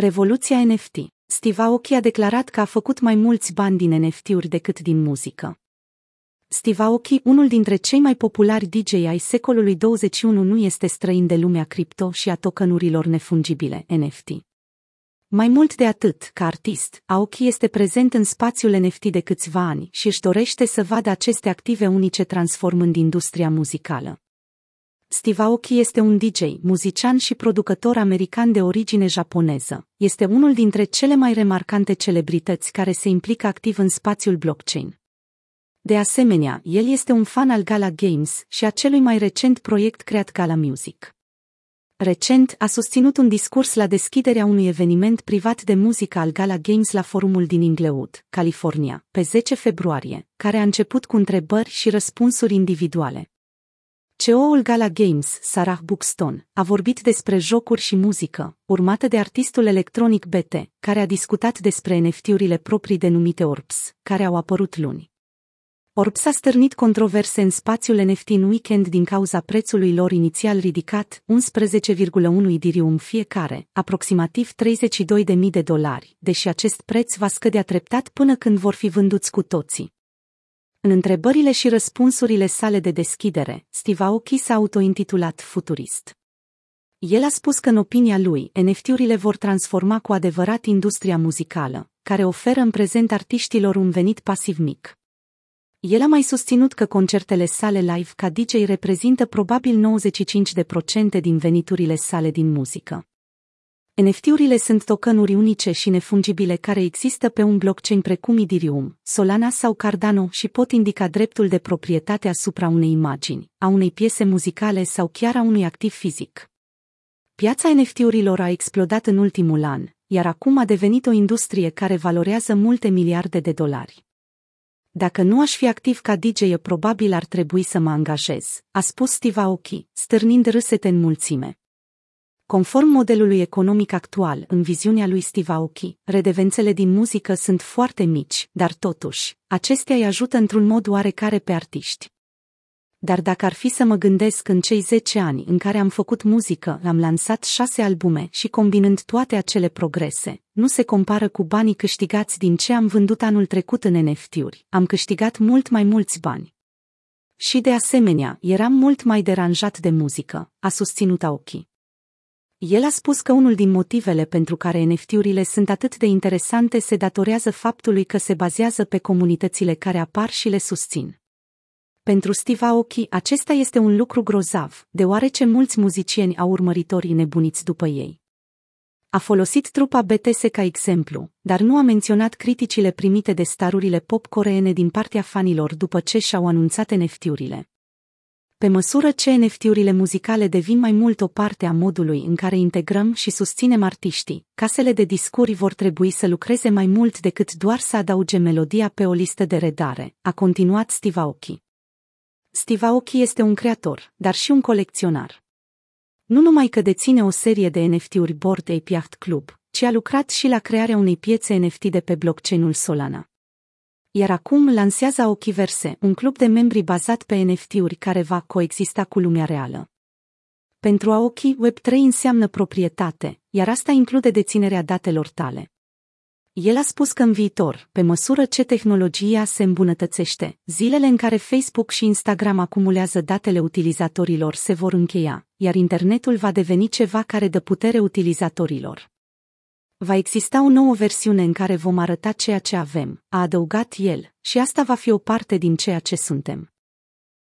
Revoluția NFT. Steve Aoki a declarat că a făcut mai mulți bani din NFT-uri decât din muzică. Steve Aoki, unul dintre cei mai populari DJ ai secolului 21, nu este străin de lumea cripto și a tokenurilor nefungibile, NFT. Mai mult de atât, ca artist, Aoki este prezent în spațiul NFT de câțiva ani și își dorește să vadă aceste active unice transformând industria muzicală. Steve Aoki este un DJ, muzician și producător american de origine japoneză. Este unul dintre cele mai remarcante celebrități care se implică activ în spațiul blockchain. De asemenea, el este un fan al Gala Games și a celui mai recent proiect creat Gala Music. Recent a susținut un discurs la deschiderea unui eveniment privat de muzică al Gala Games la forumul din Inglewood, California, pe 10 februarie, care a început cu întrebări și răspunsuri individuale. CEO-ul Gala Games, Sarah Buxton, a vorbit despre jocuri și muzică, urmată de artistul electronic BT, care a discutat despre NFT-urile proprii denumite ORPS, care au apărut luni. ORPS a stârnit controverse în spațiul NFT în weekend din cauza prețului lor inițial ridicat, 11,1 Ethereum fiecare, aproximativ 32.000 de dolari, deși acest preț va scădea treptat până când vor fi vânduți cu toții. În întrebările și răspunsurile sale de deschidere, Steve Aoki s-a autointitulat futurist. El a spus că în opinia lui, NFT-urile vor transforma cu adevărat industria muzicală, care oferă în prezent artiștilor un venit pasiv mic. El a mai susținut că concertele sale live ca DJ reprezintă probabil 95% din veniturile sale din muzică. NFT-urile sunt tokenuri unice și nefungibile care există pe un blockchain precum Ethereum, Solana sau Cardano și pot indica dreptul de proprietate asupra unei imagini, a unei piese muzicale sau chiar a unui activ fizic. Piața NFT-urilor a explodat în ultimul an, iar acum a devenit o industrie care valorează multe miliarde de dolari. Dacă nu aș fi activ ca DJ, probabil ar trebui să mă angajez, a spus Steve Aoki, stârnind râsete în mulțime. Conform modelului economic actual, în viziunea lui Steve Aoki, redevențele din muzică sunt foarte mici, dar totuși, acestea îi ajută într-un mod oarecare pe artiști. Dar dacă ar fi să mă gândesc în cei 10 ani în care am făcut muzică, am lansat șase albume și combinând toate acele progrese, nu se compară cu banii câștigați din ce am vândut anul trecut în NFT-uri. Am câștigat mult mai mulți bani. Și de asemenea, eram mult mai deranjat de muzică, a susținut Aoki. El a spus că unul din motivele pentru care NFT-urile sunt atât de interesante se datorează faptului că se bazează pe comunitățile care apar și le susțin. Pentru Steve Aoki, acesta este un lucru grozav, deoarece mulți muzicieni au urmăritorii nebuniți după ei. A folosit trupa BTS ca exemplu, dar nu a menționat criticile primite de starurile pop coreene din partea fanilor după ce și-au anunțat NFT-urile. Pe măsură ce NFT-urile muzicale devin mai mult o parte a modului în care integrăm și susținem artiștii, casele de discuri vor trebui să lucreze mai mult decât doar să adauge melodia pe o listă de redare, a continuat Steve Aoki. Steve Aoki este un creator, dar și un colecționar. Nu numai că deține o serie de NFT-uri Bored Ape Yacht Club, ci a lucrat și la crearea unei piețe NFT de pe blockchain-ul Solana iar acum lansează Ochiverse, un club de membri bazat pe NFT-uri care va coexista cu lumea reală. Pentru Aoki, Web3 înseamnă proprietate, iar asta include deținerea datelor tale. El a spus că în viitor, pe măsură ce tehnologia se îmbunătățește, zilele în care Facebook și Instagram acumulează datele utilizatorilor se vor încheia, iar internetul va deveni ceva care dă putere utilizatorilor. Va exista o nouă versiune în care vom arăta ceea ce avem, a adăugat el, și asta va fi o parte din ceea ce suntem.